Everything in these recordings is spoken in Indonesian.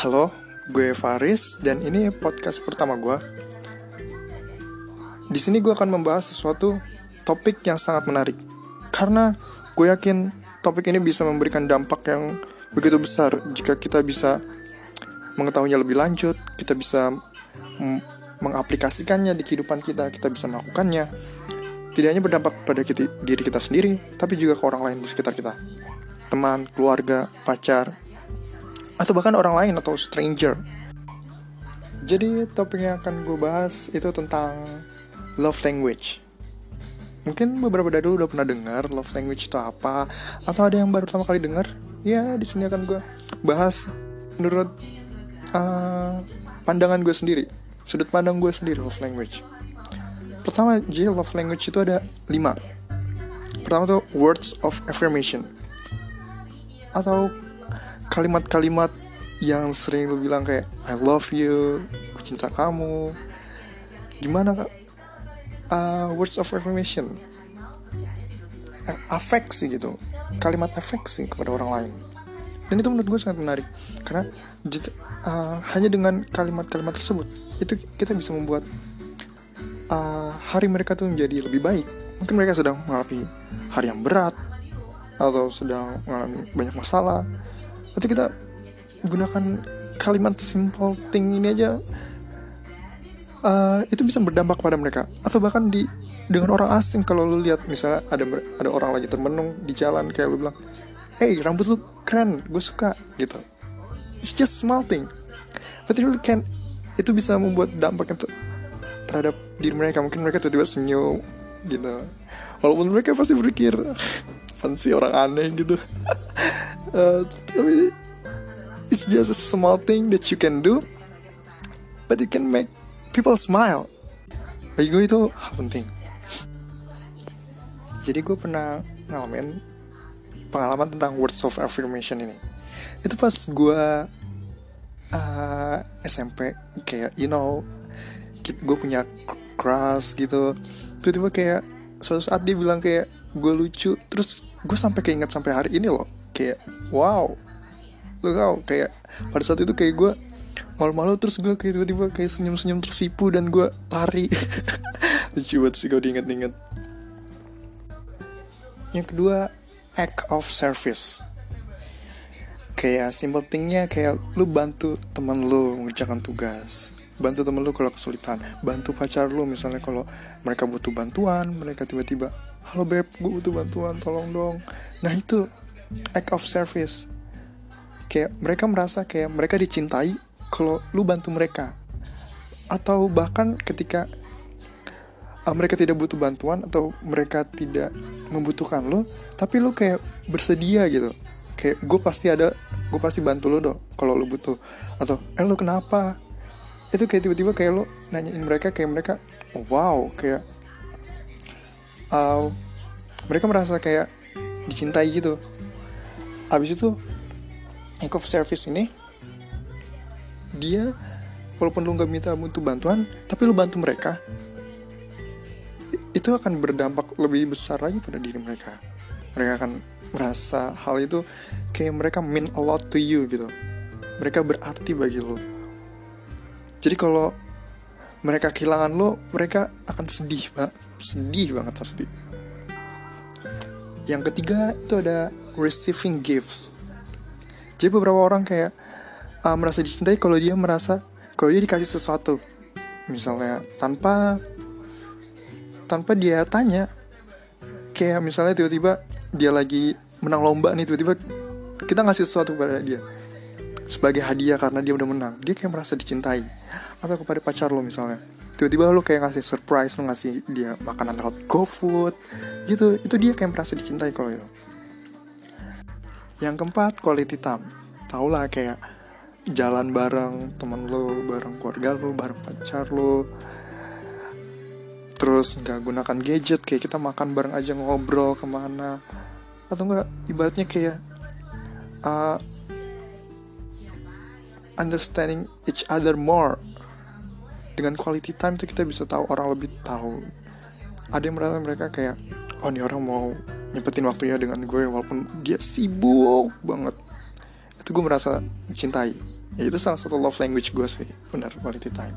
Halo, gue Faris dan ini podcast pertama gue. Di sini gue akan membahas sesuatu topik yang sangat menarik karena gue yakin topik ini bisa memberikan dampak yang begitu besar jika kita bisa mengetahuinya lebih lanjut, kita bisa mengaplikasikannya di kehidupan kita, kita bisa melakukannya. Tidak hanya berdampak pada kita, diri kita sendiri, tapi juga ke orang lain di sekitar kita. Teman, keluarga, pacar, atau bahkan orang lain atau stranger. Jadi topik yang akan gue bahas itu tentang love language. Mungkin beberapa dari udah pernah dengar love language itu apa, atau ada yang baru pertama kali dengar? Ya di sini akan gue bahas menurut uh, pandangan gue sendiri, sudut pandang gue sendiri love language. Pertama, jadi love language itu ada lima. Pertama tuh words of affirmation atau kalimat-kalimat yang sering lu bilang kayak I love you, aku cinta kamu. Gimana kak? Uh, words of affirmation, afeksi gitu, kalimat afeksi kepada orang lain. Dan itu menurut gue sangat menarik karena jika uh, hanya dengan kalimat-kalimat tersebut itu kita bisa membuat uh, hari mereka tuh menjadi lebih baik. Mungkin mereka sedang mengalami hari yang berat atau sedang mengalami banyak masalah atau kita gunakan kalimat simple thing ini aja. Uh, itu bisa berdampak pada mereka. Atau bahkan di dengan orang asing kalau lu lihat misalnya ada ada orang lagi termenung di jalan kayak lu bilang hey rambut lu keren gue suka gitu. It's just small thing. But it really can itu bisa membuat dampak itu terhadap diri mereka. Mungkin mereka tiba-tiba senyum gitu. Walaupun mereka pasti berpikir fancy orang aneh gitu uh, tapi it's just a small thing that you can do but it can make people smile. Bagi gue itu hal penting. Jadi gue pernah ngalamin pengalaman tentang words of affirmation ini. Itu pas gue uh, SMP kayak you know gue punya crush gitu. Tiba-tiba kayak suatu saat dia bilang kayak gue lucu. Terus gue sampai keinget sampai hari ini loh kayak wow. Lu tau kayak pada saat itu kayak gue malu-malu terus gue kayak tiba-tiba kayak senyum-senyum tersipu dan gue lari. Lucu banget sih kalau diinget-inget yang kedua act of service. Kayak simple thingnya kayak lu bantu teman lu mengerjakan tugas bantu temen lu kalau kesulitan bantu pacar lu misalnya kalau mereka butuh bantuan mereka tiba-tiba halo beb gue butuh bantuan tolong dong. Nah itu act of service. Kayak mereka merasa kayak mereka dicintai kalau lu bantu mereka. Atau bahkan ketika uh, mereka tidak butuh bantuan atau mereka tidak membutuhkan lo tapi lu kayak bersedia gitu. Kayak gue pasti ada gue pasti bantu lo dong kalau lo butuh. Atau eh lo kenapa? Itu kayak tiba-tiba kayak lo nanyain mereka kayak mereka wow kayak uh, mereka merasa kayak dicintai gitu habis itu of service ini dia walaupun lu nggak minta butuh bantuan tapi lu bantu mereka. Itu akan berdampak lebih besar lagi pada diri mereka. Mereka akan merasa hal itu kayak mereka mean a lot to you gitu. Mereka berarti bagi lo jadi kalau mereka kehilangan lo mereka akan sedih pak. Sedih banget pasti. Yang ketiga itu ada receiving gifts. Jadi beberapa orang kayak uh, merasa dicintai kalau dia merasa kalau dia dikasih sesuatu. Misalnya tanpa tanpa dia tanya kayak misalnya tiba-tiba dia lagi menang lomba nih tiba-tiba kita ngasih sesuatu kepada dia sebagai hadiah karena dia udah menang. Dia kayak merasa dicintai. Atau kepada pacar lo misalnya. Tiba-tiba lo kayak ngasih surprise lo ngasih dia makanan lewat GoFood. Gitu itu dia kayak merasa dicintai kalau itu yang keempat, quality time. Tau lah kayak jalan bareng temen lo, bareng keluarga lo, bareng pacar lo. Terus nggak gunakan gadget, kayak kita makan bareng aja ngobrol ke mana. Atau nggak ibaratnya kayak uh, understanding each other more. Dengan quality time tuh kita bisa tahu orang lebih tahu. Ada yang merasa mereka kayak, oh ini orang mau nyempetin waktunya dengan gue walaupun dia sibuk banget. Itu gue merasa dicintai. Ya itu salah satu love language gue sih. Benar quality time.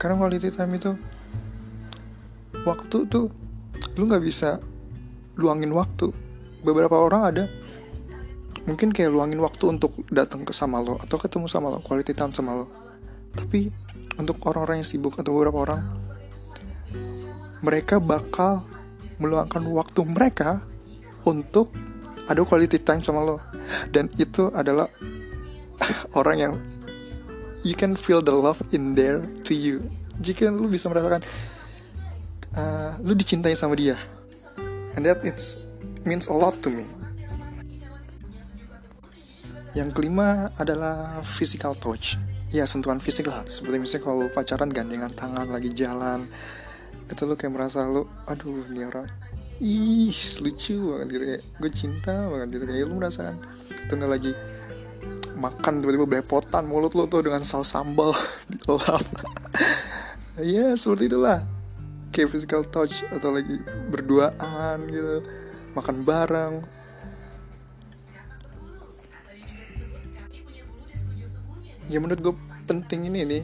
Karena quality time itu waktu tuh lu nggak bisa luangin waktu. Beberapa orang ada mungkin kayak luangin waktu untuk datang ke sama lo atau ketemu sama lo quality time sama lo. Tapi untuk orang-orang yang sibuk atau beberapa orang mereka bakal meluangkan waktu mereka untuk ada quality time sama lo. Dan itu adalah orang yang you can feel the love in there to you. Jika lu bisa merasakan uh, lu dicintai sama dia. And that it's means a lot to me. Yang kelima adalah physical touch. Ya sentuhan fisik lah. Seperti misalnya kalau pacaran gandengan tangan lagi jalan itu lu kayak merasa lu aduh ini orang ih lucu banget gitu kayak gue cinta banget gitu. Kayak lu merasakan itu lagi makan tiba-tiba belepotan mulut lu tuh dengan saus sambal dilap ya seperti itulah. Kayak physical touch atau lagi berduaan gitu makan bareng. Ya menurut gue penting ini nih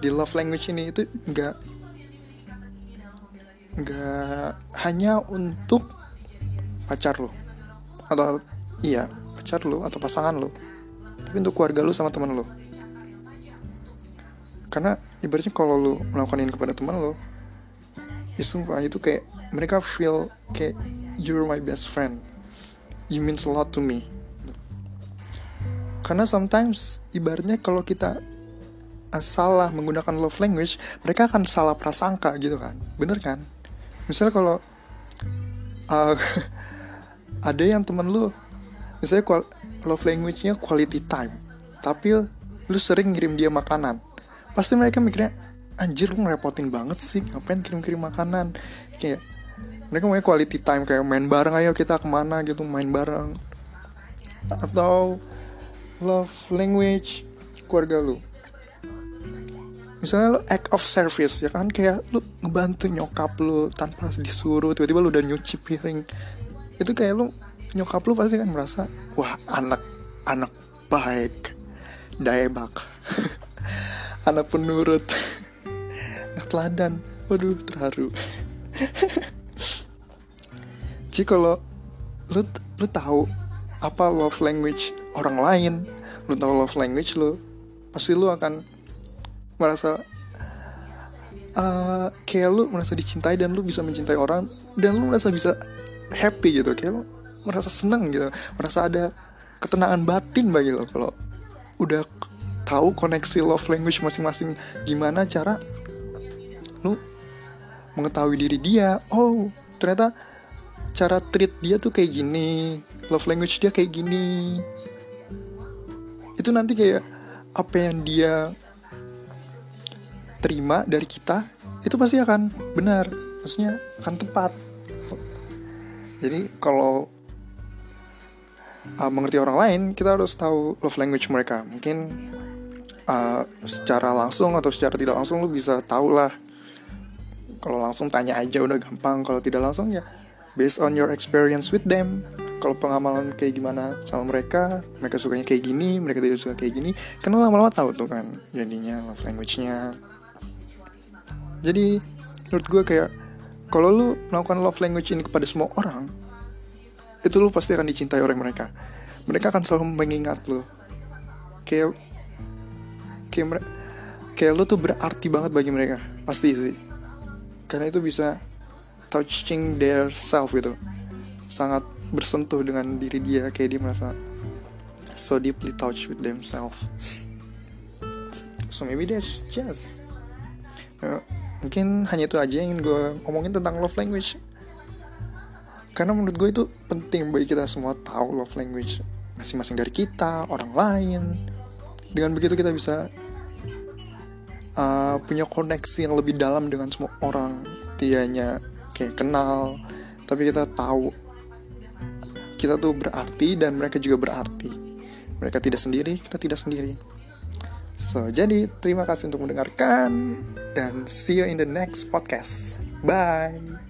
di love language ini itu nggak nggak hanya untuk pacar lo atau iya pacar lo atau pasangan lo tapi untuk keluarga lo sama teman lo karena ibaratnya kalau lo melakukan ini kepada teman lo ya sumpah itu kayak mereka feel kayak you're my best friend. You means a lot to me. Karena sometimes ibaratnya kalau kita uh, salah menggunakan love language mereka akan salah prasangka gitu kan. Bener kan misalnya kalau uh, ada yang temen lu misalnya love language-nya quality time tapi lu sering ngirim dia makanan. Pasti mereka mikirnya anjir lu ngerepotin banget sih ngapain kirim-kirim makanan? Kayak mereka mau quality time kayak main bareng ayo kita ke mana? Gitu main bareng. Atau love language keluarga lu misalnya lo act of service ya kan? Kayak lu ngebantu nyokap lu tanpa disuruh tiba-tiba lu udah nyuci piring. Itu kayak lu nyokap lu pasti kan merasa wah anak anak baik daebak anak penurut anak teladan. Waduh terharu. Jadi kalau lu lu tahu apa love language orang lain lu tahu love language lu pasti lu akan merasa uh, kayak lu merasa dicintai dan lu bisa mencintai orang dan lu merasa bisa happy gitu. Kayak lu merasa senang gitu. Merasa ada ketenangan batin bagi lo kalau udah tahu koneksi love language masing-masing. Gimana cara lu mengetahui diri dia? Oh ternyata cara treat dia tuh kayak gini love language dia kayak gini. Itu nanti kayak apa yang dia terima dari kita itu pasti akan benar. Maksudnya akan tepat. Jadi kalau uh, mengerti orang lain kita harus tahu love language mereka. Mungkin uh, secara langsung atau secara tidak langsung lu bisa tahu lah. Kalau langsung tanya aja udah gampang kalau tidak langsung ya based on your experience with them. Kalau pengamalan kayak gimana sama mereka mereka sukanya kayak gini mereka tidak suka kayak gini karena lama-lama tahu tuh kan jadinya love language-nya jadi menurut gue kayak kalau lu melakukan love language ini kepada semua orang itu lu pasti akan dicintai oleh mereka. Mereka akan selalu mengingat lu. Kayak kayak kayak lu tuh berarti banget bagi mereka. Pasti sih. Karena itu bisa touching their self gitu. Sangat bersentuh dengan diri dia kayak dia merasa so deeply touched with themselves. So maybe that's just uh, mungkin hanya itu aja yang gue ngomongin tentang love language karena menurut gue itu penting bagi kita semua tahu love language masing-masing dari kita orang lain dengan begitu kita bisa uh, punya koneksi yang lebih dalam dengan semua orang tidak hanya kayak kenal tapi kita tahu kita tuh berarti dan mereka juga berarti. Mereka tidak sendiri, kita tidak sendiri. So, jadi terima kasih untuk mendengarkan dan see you in the next podcast. Bye.